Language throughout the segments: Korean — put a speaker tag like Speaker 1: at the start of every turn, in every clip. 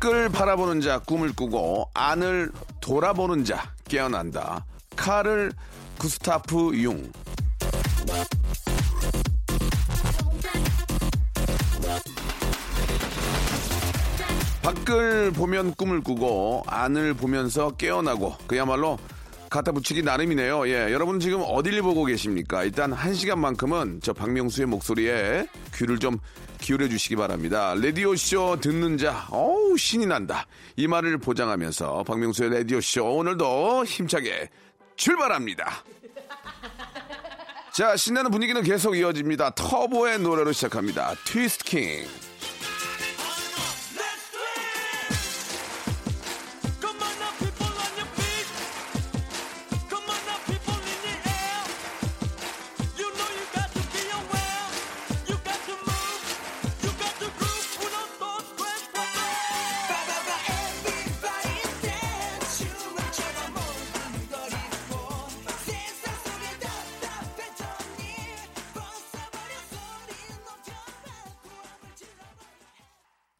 Speaker 1: 밖을 바라보는 자 꿈을 꾸고 안을 돌아보는 자 깨어난다 카를 구스타프 융 밖을 보면 꿈을 꾸고 안을 보면서 깨어나고 그야말로 갖다 붙이기 나름이네요. 예, 여러분 지금 어딜 보고 계십니까? 일단 한 시간만큼은 저 박명수의 목소리에 귀를 좀 기울여 주시기 바랍니다. 라디오 쇼 듣는 자, 어우 신이 난다. 이 말을 보장하면서 박명수의 라디오 쇼 오늘도 힘차게 출발합니다. 자, 신나는 분위기는 계속 이어집니다. 터보의 노래로 시작합니다. 트위스트 킹.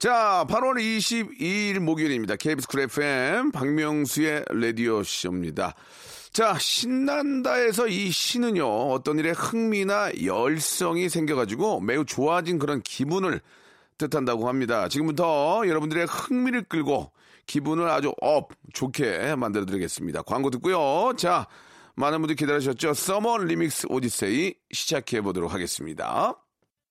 Speaker 1: 자, 8월 22일 목요일입니다. KBS 쿨 FM 박명수의 라디오 쇼입니다. 자, 신난다에서 이 신은요, 어떤 일에 흥미나 열성이 생겨가지고 매우 좋아진 그런 기분을 뜻한다고 합니다. 지금부터 여러분들의 흥미를 끌고 기분을 아주 up, 좋게 만들어 드리겠습니다. 광고 듣고요. 자, 많은 분들 기다리셨죠? summer remix odyssey 시작해 보도록 하겠습니다.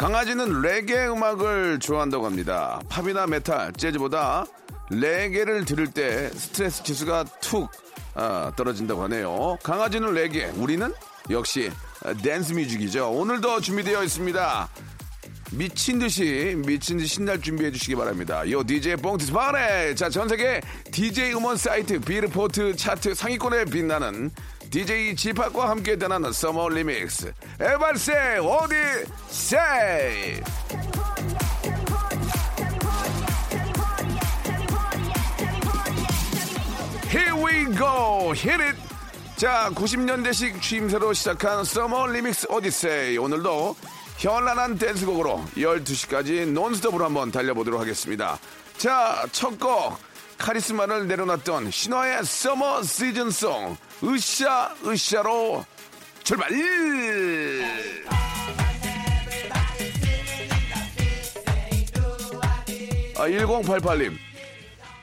Speaker 1: 강아지는 레게 음악을 좋아한다고 합니다. 팝이나 메탈, 재즈보다 레게를 들을 때 스트레스 지수가 툭 아, 떨어진다고 하네요. 강아지는 레게, 우리는 역시 아, 댄스 뮤직이죠. 오늘도 준비되어 있습니다. 미친 듯이 미친 듯이 신날 준비해 주시기 바랍니다. Yo DJ pump this party 자 전 세계 DJ 음원 사이트 Beatport 차트 상위권에 빛나는 DJ 지팍과 함께 떠나는 summer remix Everybody say Here we go, hit it. 자, 90년대식 취임새로 시작한 summer remix odyssey. 오늘도 현란한 댄스곡으로 12시까지 논스톱으로 한번 달려보도록 하겠습니다. 자, 첫 곡. 카리스마를 내려놨던 신화의 summer season song. 으쌰, 으쌰로 출발! 아, 1088님.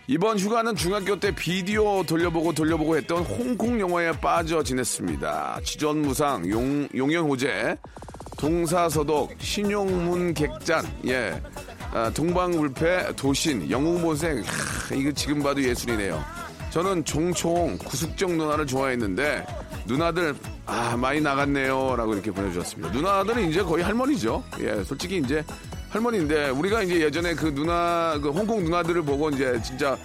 Speaker 1: 이번 휴가는 중학교 때 비디오 돌려보고 돌려보고 했던 홍콩 영화에 빠져 지냈습니다. 지전무상, 용, 용영호재, 동사서독, 신용문 객잔, 예. 아, 동방불패, 도신, 영웅모생, 하, 이거 지금 봐도 예술이네요. 저는 종총, 구숙정 누나를 좋아했는데, 누나들, 아, 많이 나갔네요. 라고 이렇게 보내주셨습니다. 누나들은 이제 거의 할머니죠. 예, 솔직히 이제 할머니인데, 우리가 이제 예전에 그 누나, 그 홍콩 누나들을 보고 이제 진짜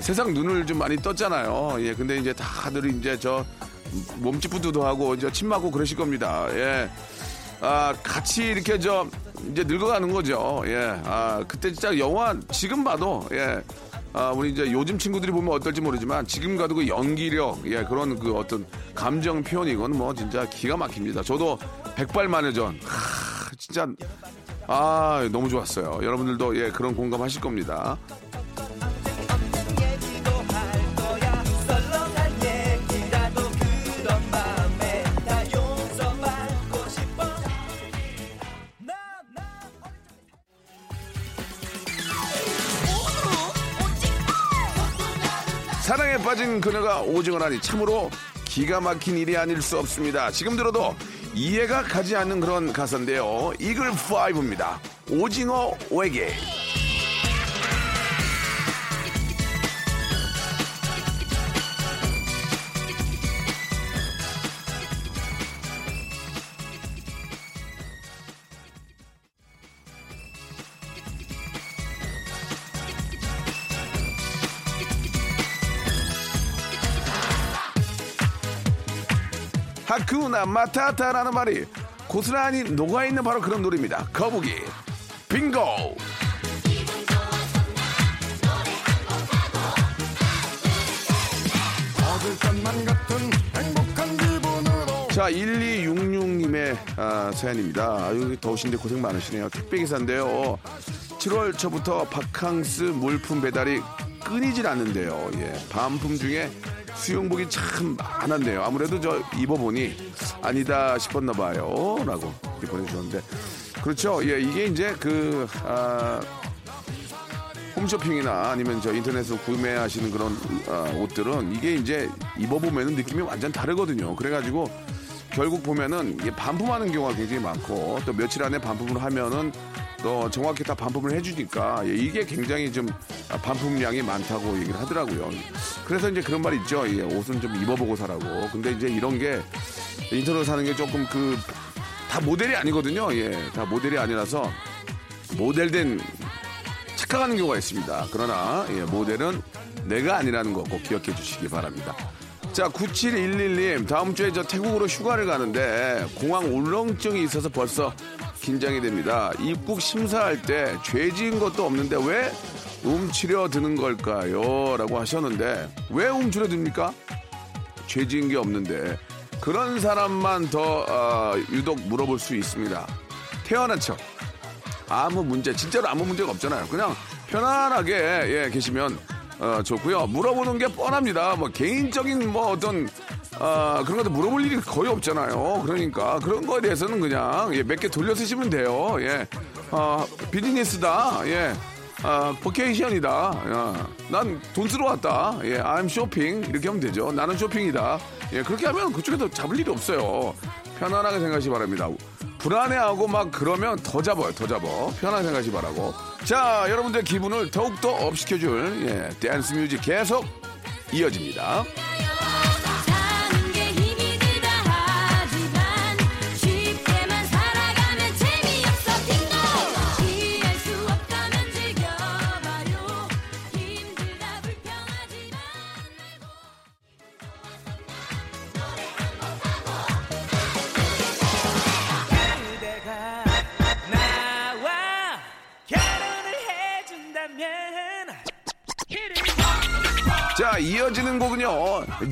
Speaker 1: 세상 눈을 좀 많이 떴잖아요. 예, 근데 이제 다들 이제 저 몸집부도 하고, 이제 침 맞고 그러실 겁니다. 예. 아, 같이 이렇게 저, 이제 늙어가는 거죠. 예. 아, 그때 진짜 영화, 지금 봐도, 예. 아, 우리 이제 요즘 친구들이 보면 어떨지 모르지만 지금 가도 그 연기력, 예, 그런 그 어떤 감정 표현 이건 뭐 진짜 기가 막힙니다. 저도 백발마늘전, 하, 진짜, 아, 너무 좋았어요. 여러분들도 예, 그런 공감하실 겁니다. 빠진 그녀가 오징어라니 참으로 기가 막힌 일이 아닐 수 없습니다. 지금 들어도 이해가 가지 않는 그런 가사인데요. 이글 5입니다. 오징어 외계. 하쿠나 마타타라는 말이 고스란히 녹아있는 바로 그런 노래입니다. 거북이 빙고 자 1266님의 아, 사연입니다. 아유 더우신데 고생 많으시네요. 택배기사인데요. 7월 초부터 바캉스 물품 배달이 끊이질 않는데요. 예, 반품 중에 수영복이 참 많았네요. 아무래도 저 입어보니 아니다 싶었나 봐요. 라고 보내주셨는데. 그렇죠. 예, 이게 이제 그, 아, 홈쇼핑이나 아니면 저 인터넷으로 구매하시는 그런 아, 옷들은 이게 이제 입어보면 느낌이 완전 다르거든요. 그래가지고 결국 보면은 반품하는 경우가 굉장히 많고 또 며칠 안에 반품을 하면은 또 정확히 다 반품을 해주니까 예, 이게 굉장히 좀 아, 반품량이 많다고 얘기를 하더라고요. 그래서 이제 그런 말 있죠. 예, 옷은 좀 입어보고 사라고. 근데 이제 이런 게 인터넷 사는 게 조금 그 다 모델이 아니거든요. 예, 다 모델이 아니라서 모델된 착각하는 경우가 있습니다. 그러나 예, 모델은 내가 아니라는 거 꼭 기억해 주시기 바랍니다. 자, 9711님, 다음 주에 저 태국으로 휴가를 가는데 공항 울렁증이 있어서 벌써 긴장이 됩니다. 입국 심사할 때 죄 지은 것도 없는데 왜 움츠려 드는 걸까요? 라고 하셨는데 왜 움츠려 듭니까? 죄 지은 게 없는데 그런 사람만 더 어, 유독 물어볼 수 있습니다. 태어난 척. 아무 문제, 진짜로 아무 문제가 없잖아요. 그냥 편안하게 예, 계시면 어, 좋고요. 물어보는 게 뻔합니다. 뭐 개인적인 뭐 어떤 아, 그런 것도 물어볼 일이 거의 없잖아요. 그러니까 그런 거에 대해서는 그냥 예, 몇 개 돌려 쓰시면 돼요. 예, 아, 비즈니스다. 예. 아, vacation이다. 야, 난 돈 쓰러 왔다. 예, I'm shopping. 이렇게 하면 되죠. 나는 쇼핑이다. 예, 그렇게 하면 그쪽에서 잡을 일이 없어요. 편안하게 생각하시 기 바랍니다. 불안해하고 막 그러면 더 잡아요, 더 잡아. 편안하게 생각하시 기 바라고. 자, 여러분들 기분을 더욱더 up시켜줄, 예, 댄스 뮤직 계속 이어집니다.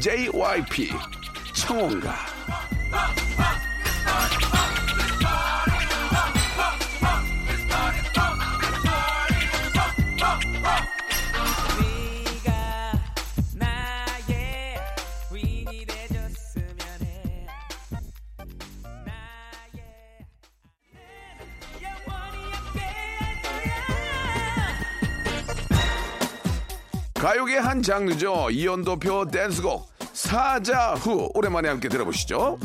Speaker 1: JYP,
Speaker 2: 거야.
Speaker 1: 가요계 한 장르죠. 이연도표 댄스곡, 사자후. 오랜만에 함께 들어보시죠.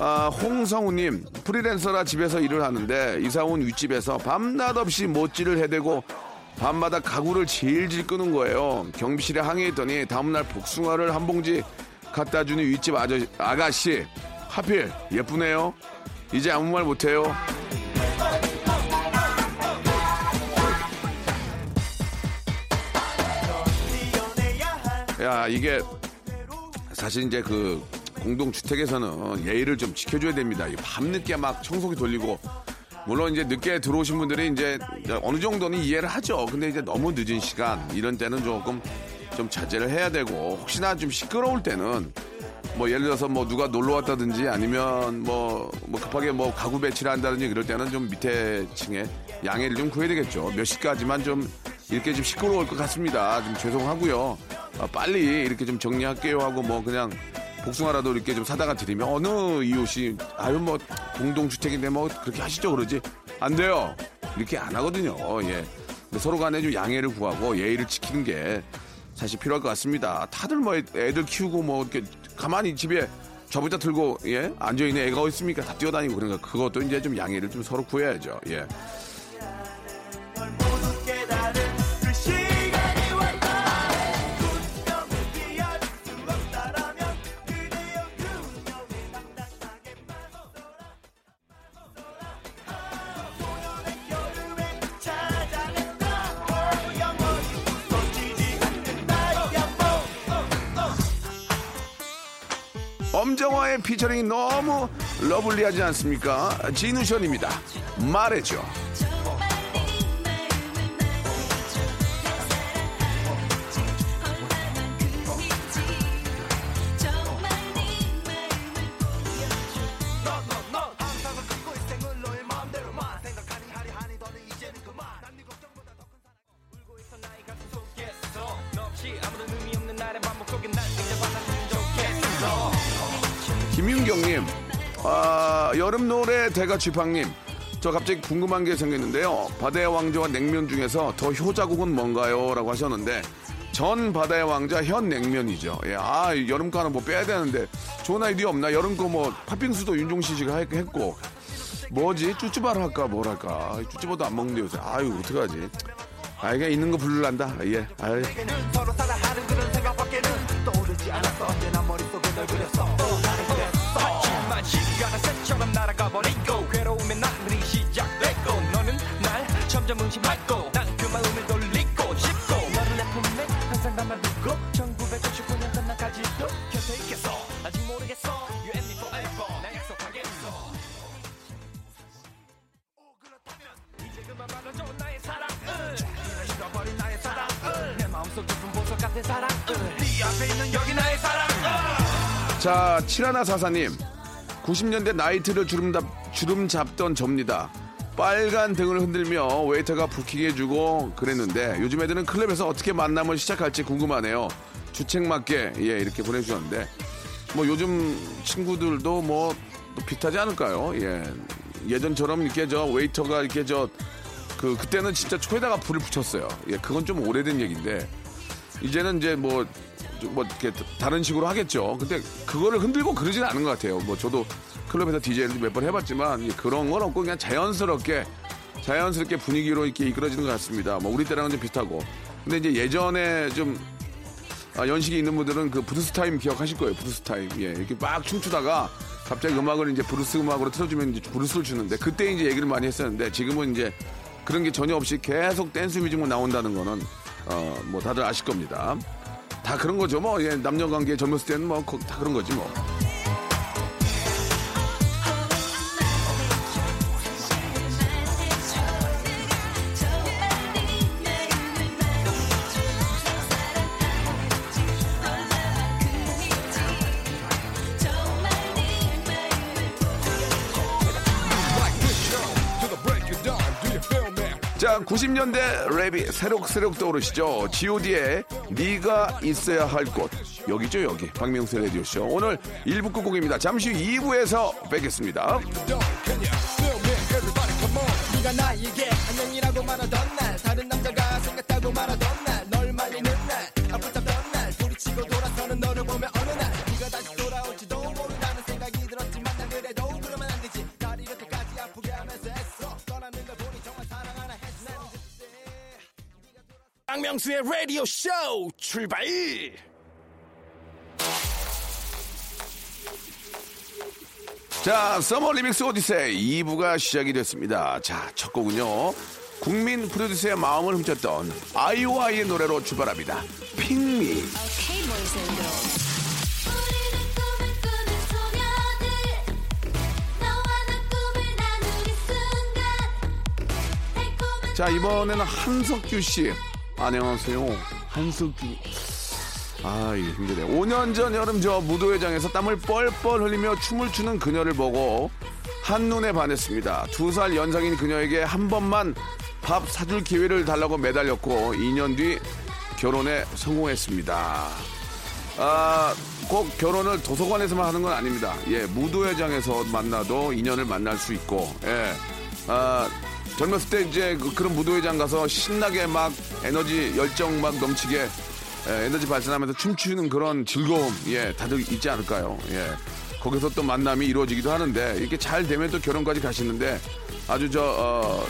Speaker 1: 아, 홍성우님, 프리랜서라 집에서 일을 하는데 이사 온 윗집에서 밤낮 없이 못질을 해대고 밤마다 가구를 질질 끄는 거예요. 경비실에 항의했더니 다음날 복숭아를 한 봉지 갖다 주는 윗집 아저, 아가씨. 하필 예쁘네요. 이제 아무 말 못해요. 야, 이게 사실 이제 그 공동주택에서는 예의를 좀 지켜줘야 됩니다. 이 밤늦게 막 청소기 돌리고 물론 이제 늦게 들어오신 분들이 이제 어느 정도는 이해를 하죠. 근데 이제 너무 늦은 시간 이런 때는 조금 좀 자제를 해야 되고 혹시나 좀 시끄러울 때는 뭐 예를 들어서 뭐 누가 놀러 왔다든지 아니면 뭐, 뭐 급하게 뭐 가구 배치를 한다든지 그럴 때는 좀 밑에 층에 양해를 좀 구해야 되겠죠. 몇 시까지만 좀 이렇게 좀 시끄러울 것 같습니다. 좀 죄송하고요. 아, 빨리 이렇게 좀 정리할게요 하고 뭐 그냥 복숭아라도 이렇게 좀 사다가 드리면 어느 이웃이 아유 뭐 공동주택인데 뭐 그렇게 하시죠 그러지 안 돼요. 이렇게 안 하거든요. 예. 서로 간에 좀 양해를 구하고 예의를 지키는 게 사실 필요할 것 같습니다. 다들 뭐 애들 키우고 뭐 이렇게 가만히 집에 저부자 들고 예 앉아 있는 애가 어디 있습니까? 다 뛰어다니고 그러니까 그것도 이제 좀 양해를 좀 서로 구해야죠. 예. 피처링이 너무 러블리하지 않습니까? 진우션입니다. 말해줘. 아, 여름 노래 대가 쥐팡님, 저 갑자기 궁금한 게 생겼는데요. 바다의 왕자와 냉면 중에서 더 효자국은 뭔가요? 라고 하셨는데, 전 바다의 왕자 현 냉면이죠. 예, 아, 여름 거는 뭐 빼야 되는데, 좋은 아이디어 없나? 여름 거 뭐, 팥빙수도 윤종신 씨가 했- 했고, 뭐지? 쭈쭈바를 할까? 뭘 할까? 쭈쭈바도 안 먹는데 요새. 아유, 어떡하지? 아, 이게 있는 거 부르란다. 예, 아유.
Speaker 2: 시간은 새처럼 날아가 버리고 괴로움의 나날이 시작됐고 너는 날 점점 의심하고 난그 마음을 돌리고 싶고. 너를 내 품에 항상 담아두고 1999년 끝나까지도 곁에 있겠어. 아직 모르겠어. You and me forever. 나 약속하겠어. 이제 그만 말아줘 나의 사랑을. 잃어버린 나의 사랑을. 내 마음속 깊은 보석 같은 사랑을. 네 앞에 있는 여기 나의 사랑을.
Speaker 1: 자, 칠하나 사사님. 90년대 나이트를 주름, 잡, 주름 잡던 접니다. 빨간 등을 흔들며 웨이터가 부킹 해주고 그랬는데 요즘 애들은 클럽에서 어떻게 만남을 시작할지 궁금하네요. 주책 맞게 예 이렇게 보내주셨는데 뭐 요즘 친구들도 뭐또 비슷하지 않을까요? 예 예전처럼 이렇게 저 웨이터가 이렇게 저 그 그때는 진짜 초에다가 불을 붙였어요. 예 그건 좀 오래된 얘기인데 이제는 이제 뭐, 좀 뭐, 이렇게 다른 식으로 하겠죠. 근데 그거를 흔들고 그러진 않은 것 같아요. 뭐, 저도 클럽에서 DJ를 몇 번 해봤지만 이 그런 건 없고 그냥 자연스럽게, 자연스럽게 분위기로 이렇게 이끌어지는 것 같습니다. 뭐, 우리 때랑은 좀 비슷하고. 근데 이제 예전에 좀, 아, 연식이 있는 분들은 그 블루스 타임 기억하실 거예요. 블루스 타임. 예. 이렇게 막 춤추다가 갑자기 음악을 이제 블루스 음악으로 틀어주면 이제 블루스를 추는데 그때 이제 얘기를 많이 했었는데 지금은 이제 그런 게 전혀 없이 계속 댄스 뮤직만 나온다는 거는 어, 뭐 다들 아실 겁니다. 다 그런 거죠. 뭐 예, 남녀 관계 젊었을 때는 뭐 다 그런 거지 뭐. 자, 90년대 랩이 새록새록 떠오르시죠. G.O.D의 네가 있어야 할 곳. 여기죠, 여기. 박명수 라디오쇼. 오늘 1부 끝곡입니다. 잠시 후 2부에서 뵙겠습니다.
Speaker 3: 네가 나에게 안녕이라고 말하던 날 다른 남
Speaker 4: 박명수의 라디오 쇼 출발!
Speaker 1: 자, summer remix odyssey 2부가 시작이 됐습니다. 자, 첫 곡은요. 국민 프로듀서의 마음을 훔쳤던 아이오아이의 노래로 출발합니다.
Speaker 5: Pick Me.
Speaker 1: 자, 이번에는 한석규 씨. 안녕하세요. 한석규. 아, 이게 힘드네. 5년 전 여름 저 무도회장에서 땀을 뻘뻘 흘리며 춤을 추는 그녀를 보고 한눈에 반했습니다. 두 살 연상인 그녀에게 한 번만 밥 사줄 기회를 달라고 매달렸고 2년 뒤 결혼에 성공했습니다. 아, 꼭 결혼을 도서관에서만 하는 건 아닙니다. 예, 무도회장에서 만나도 인연을 만날 수 있고, 예. 아, 젊었을 때 이제 그, 그런 무도회장 가서 신나게 막 에너지 열정 막 넘치게 예, 에너지 발산하면서 춤추는 그런 즐거움, 예, 다들 있지 않을까요? 예. 거기서 또 만남이 이루어지기도 하는데, 이렇게 잘 되면 또 결혼까지 가시는데, 아주 저, 어,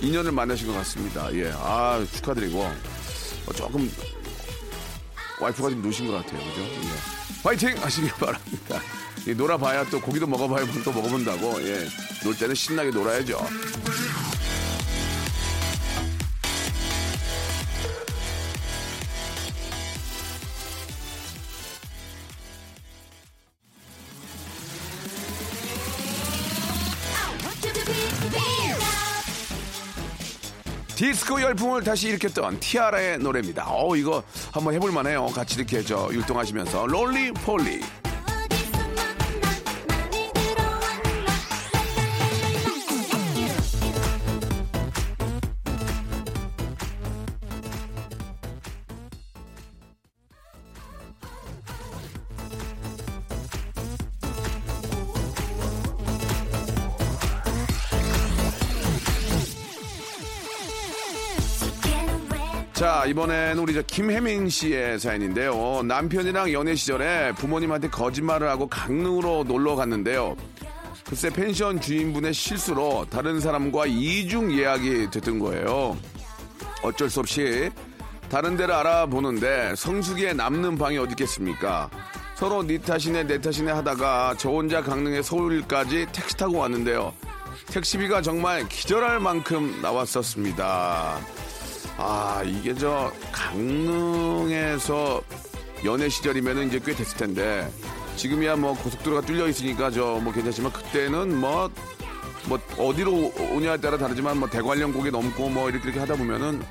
Speaker 1: 인연을 만나신 것 같습니다. 예, 아, 축하드리고, 어, 조금 와이프가 좀 노신 것 같아요. 그죠? 예. 파이팅! 하시기 바랍니다. 이 놀아봐야 또 고기도 먹어봐야 또 먹어본다고. 예. 놀 때는 신나게 놀아야죠. 디스코 열풍을 다시 일으켰던 티아라의 노래입니다. 어 이거 한번 해볼 만해요. 같이 이렇게 저 율동하시면서 롤리 폴리. 이번에는 우리 저 김혜민 씨의 사연인데요. 남편이랑 연애 시절에 부모님한테 거짓말을 하고 강릉으로 놀러 갔는데요. 글쎄 펜션 주인분의 실수로 다른 사람과 이중 예약이 됐던 거예요. 어쩔 수 없이 다른 데를 알아보는데 성수기에 남는 방이 어디 있겠습니까? 서로 네 탓이네 내 탓이네 하다가 저 혼자 강릉에 서울까지 택시 타고 왔는데요. 택시비가 정말 기절할 만큼 나왔었습니다. 아 이게 저 강릉에서 연애 시절이면은 이제 꽤 됐을 텐데 지금이야 뭐 고속도로가 뚫려 있으니까 저 뭐 괜찮지만 그때는 뭐뭐 어디로 오냐에 따라 다르지만 뭐 대관령 고개 넘고 뭐 이렇게 이렇게 하다 보면은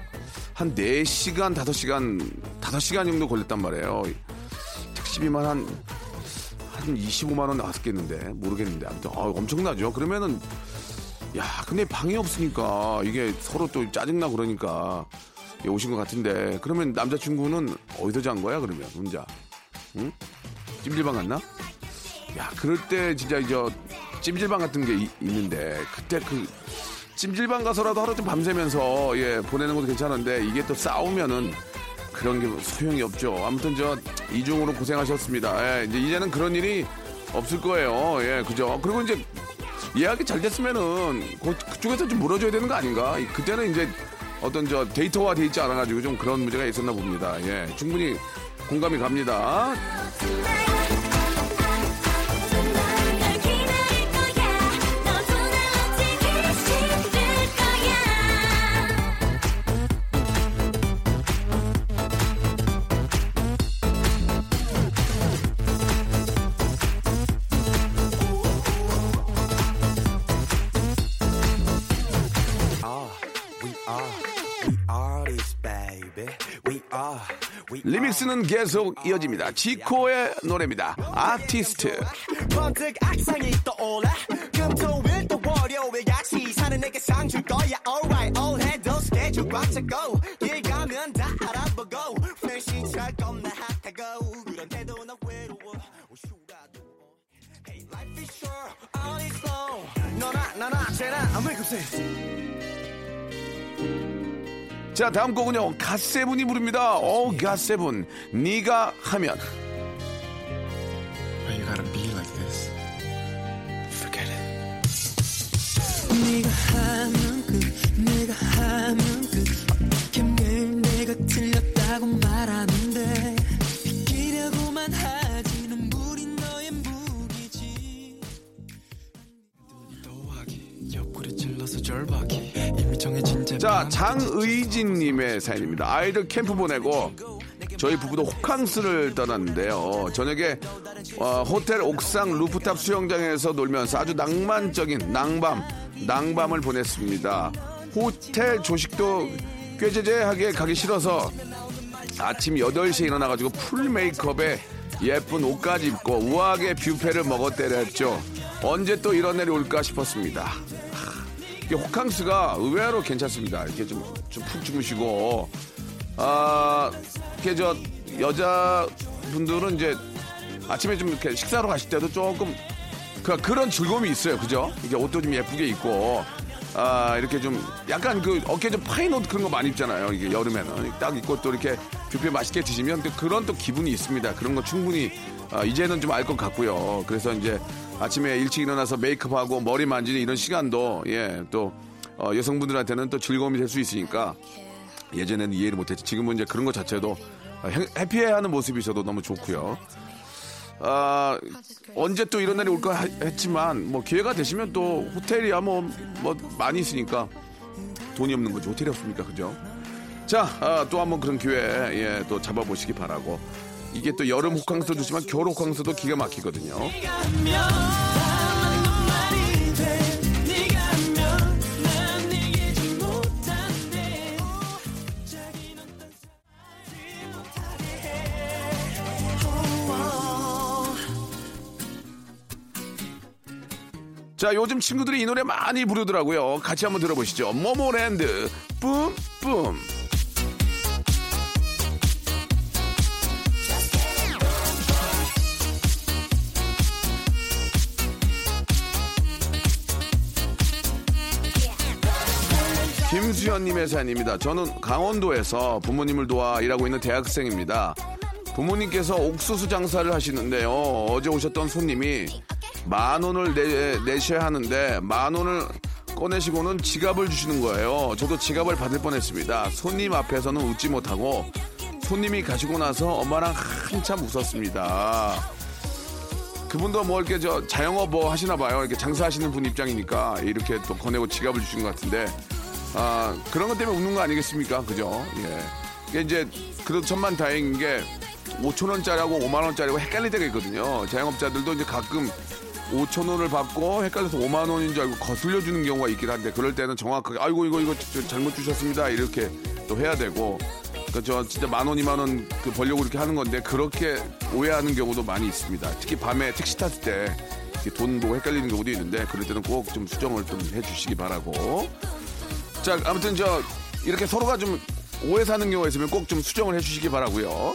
Speaker 1: 한 4시간, 5시간, 5시간 정도 걸렸단 말이에요. 택시비만 한, 한 25만 원 나왔겠는데, 모르겠는데. 아무튼, 아, 엄청나죠? 그러면은, 야, 근데 방이 없으니까, 이게 서로 또 짜증나 그러니까, 예, 오신 것 같은데, 그러면 남자친구는 어디서 잔 거야, 그러면, 혼자? 응? 찜질방 갔나? 야, 그럴 때 진짜 이제 찜질방 같은 게 이- 있는데 그때 그 찜질방 가서라도 하루 좀 밤새면서 예 보내는 것도 괜찮은데 이게 또 싸우면은 그런 게 소용이 없죠. 아무튼 저 이중으로 고생하셨습니다. 예, 이제 이제는 그런 일이 없을 거예요. 예, 그죠? 그리고 이제 예약이 잘 됐으면은 그- 그쪽에서 좀 물어줘야 되는 거 아닌가? 이- 그때는 이제 어떤 저 데이터화 돼 있지 않아가지고 좀 그런 문제가 있었나 봅니다. 예, 충분히 공감이 갑니다. 리믹스는 계속 이어집니다. 지코의 노래입니다. 아티스트.
Speaker 3: 너나 나나 쟤나 아무 급세
Speaker 1: 자, 다음 곡은요. 갓세븐이 부릅니다. 오, 갓세븐. 네가 하면.
Speaker 6: Why you gotta be like this? Forget it.
Speaker 7: 네가 하면 끝 내가 하면 끝 어떻게 매일 내가 틀렸다고 말하는데 비키려고만 하
Speaker 1: 자, 장의진님의 사연입니다. 아이들 캠프 보내고 저희 부부도 호캉스를 떠났는데요. 저녁에 어, 호텔 옥상 루프탑 수영장에서 놀면서 아주 낭만적인 낭밤, 낭밤을 보냈습니다. 호텔 조식도 꾀죄죄하게 가기 싫어서 아침 8시에 일어나가지고 full 메이크업에 예쁜 옷까지 입고 우아하게 뷔페를 먹었대랬죠. 언제 또 이런 날이 올까 싶었습니다. 하, 이게 호캉스가 의외로 괜찮습니다. 이렇게 좀, 좀푹 주무시고, 아, 이렇게 저, 여자 분들은 이제 아침에 좀 이렇게 식사로 가실 때도 조금 그, 그런 즐거움이 있어요. 그죠? 이게 옷도 좀 예쁘게 입고, 아, 이렇게 좀 약간 그 어깨 좀 파인 옷 그런 거 많이 입잖아요. 이게 여름에는. 딱 입고 또 이렇게 뷔페 맛있게 드시면 또 그런 또 기분이 있습니다. 그런 거 충분히 아, 이제는 좀 알 것 같고요. 그래서 이제 아침에 일찍 일어나서 메이크업하고 머리 만지는 이런 시간도 예, 또 어, 여성분들한테는 또 즐거움이 될 수 있으니까 예전에는 이해를 못했지. 지금은 이제 그런 것 자체도 아, 해- 해피해하는 모습이 저도 너무 좋고요. 아, 언제 또 이런 날이 올까 하- 했지만 뭐 기회가 되시면 또 호텔이야 뭐, 뭐 많이 있으니까 돈이 없는 거지 호텔이 없습니까 그죠? 자, 아, 또 한번 그런 기회 예, 또 잡아보시기 바라고 이게 또 여름 호캉스도 좋지만 겨울 호캉스도 기가 막히거든요.
Speaker 7: 자,
Speaker 1: 요즘 친구들이 이 노래 많이 부르더라고요. 같이 한번 들어보시죠. 모모랜드 뿜뿜. 김수현님의 사연입니다. 저는 강원도에서 부모님을 도와 일하고 있는 대학생입니다. 부모님께서 옥수수 장사를 하시는데요. 어제 오셨던 손님이 만 원을 내, 내셔야 하는데 만 원을 꺼내시고는 지갑을 주시는 거예요. 저도 지갑을 받을 뻔했습니다. 손님 앞에서는 웃지 못하고 손님이 가시고 나서 엄마랑 한참 웃었습니다. 그분도 뭐 이렇게 저 자영업 뭐 하시나 봐요. 이렇게 장사하시는 분 입장이니까 이렇게 또 거내고 지갑을 주신 것 같은데 아 그런 것 때문에 웃는 거 아니겠습니까? 그죠? 예. 이게 이제 그래도 천만 다행인 게 5천 원짜리하고 5만 원짜리고 헷갈릴 때가 있거든요. 자영업자들도 이제 가끔 5천 원을 받고 헷갈려서 5만 원인 줄 알고 거슬려 주는 경우가 있긴 한데 그럴 때는 정확하게 아이고 이거 이거 저- 잘못 주셨습니다 이렇게 또 해야 되고 그저 진짜 만 원, 이만 원 그 벌려고 이렇게 하는 건데 그렇게 오해하는 경우도 많이 있습니다. 특히 밤에 택시 탔을 때 돈 보고 헷갈리는 경우도 있는데 그럴 때는 꼭 좀 수정을 좀 해주시기 바라고. 자 아무튼 저 이렇게 서로가 좀 오해 사는 경우가 있으면 꼭 좀 수정을 해주시기 바라고요.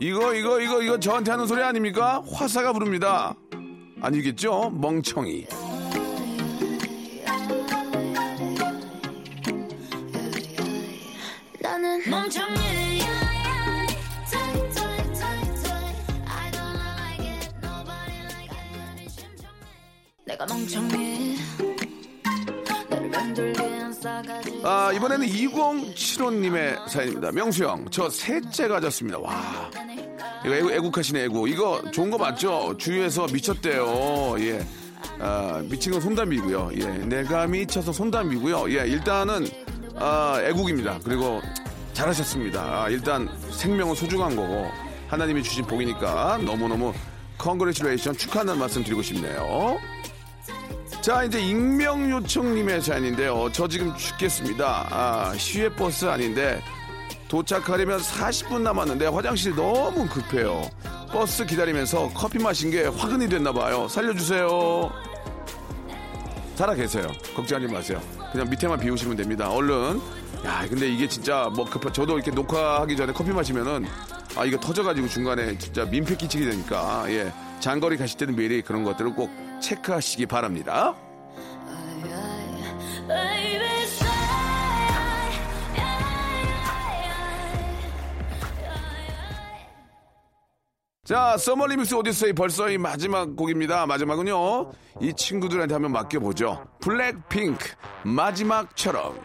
Speaker 5: 이거
Speaker 1: 이거 이거 이거 저한테 하는 소리 아닙니까? 화사가 부릅니다. 아니겠죠? 멍청이.
Speaker 5: 내가 맴돌게 싸가지
Speaker 1: 아 이번에는 2075님의 사연입니다. 명수 형, 저 셋째 가졌습니다. 와. 이거 애국, 애국하시네, 애국. 이거 좋은 거 맞죠? 주위에서 미쳤대요. 예. 아, 미친 건 손담비고요. 예. 내가 미쳐서 손담비고요. 예. 일단은, 아, 애국입니다. 그리고 잘하셨습니다. 아, 일단 생명은 소중한 거고, 하나님이 주신 복이니까 너무너무 congratulation 축하하는 말씀 드리고 싶네요. 자, 이제 익명 요청님의 사연인데요. 저 지금 죽겠습니다. 아, 시외버스 아닌데 도착하려면 40분 남았는데 화장실 너무 급해요. 버스 기다리면서 커피 마신 게 화근이 됐나 봐요. 살려주세요. 살아 계세요. 걱정하지 마세요. 그냥 밑에만 비우시면 됩니다. 얼른. 야, 근데 이게 진짜 뭐 급하, 저도 이렇게 녹화하기 전에 커피 마시면은 아, 이거 터져가지고 중간에 진짜 민폐 끼치게 되니까, 예. 장거리 가실 때는 미리 그런 것들을 꼭 체크하시기 바랍니다. 자, summer remix odyssey 벌써 이 마지막 곡입니다. 마지막은요. 이 친구들한테 한번 맡겨보죠. 블랙핑크 마지막처럼.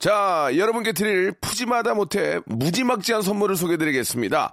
Speaker 1: 자, 여러분께 드릴 푸짐하다 못해 무지막지한 선물을 소개해드리겠습니다.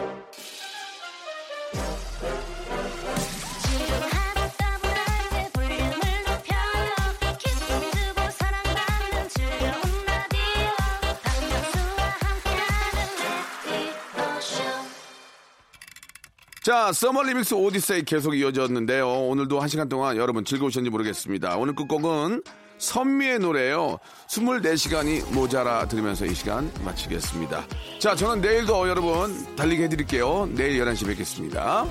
Speaker 1: 자, 서머 리믹스 오디세이 계속 이어졌는데요. 오늘도 한 시간 동안 여러분 즐거우셨는지 모르겠습니다. 오늘 끝곡은 선미의 노래예요. 24시간이 모자라 들으면서 이 시간 마치겠습니다. 자, 저는 내일도 여러분 달리게 해드릴게요. 내일 11시 뵙겠습니다.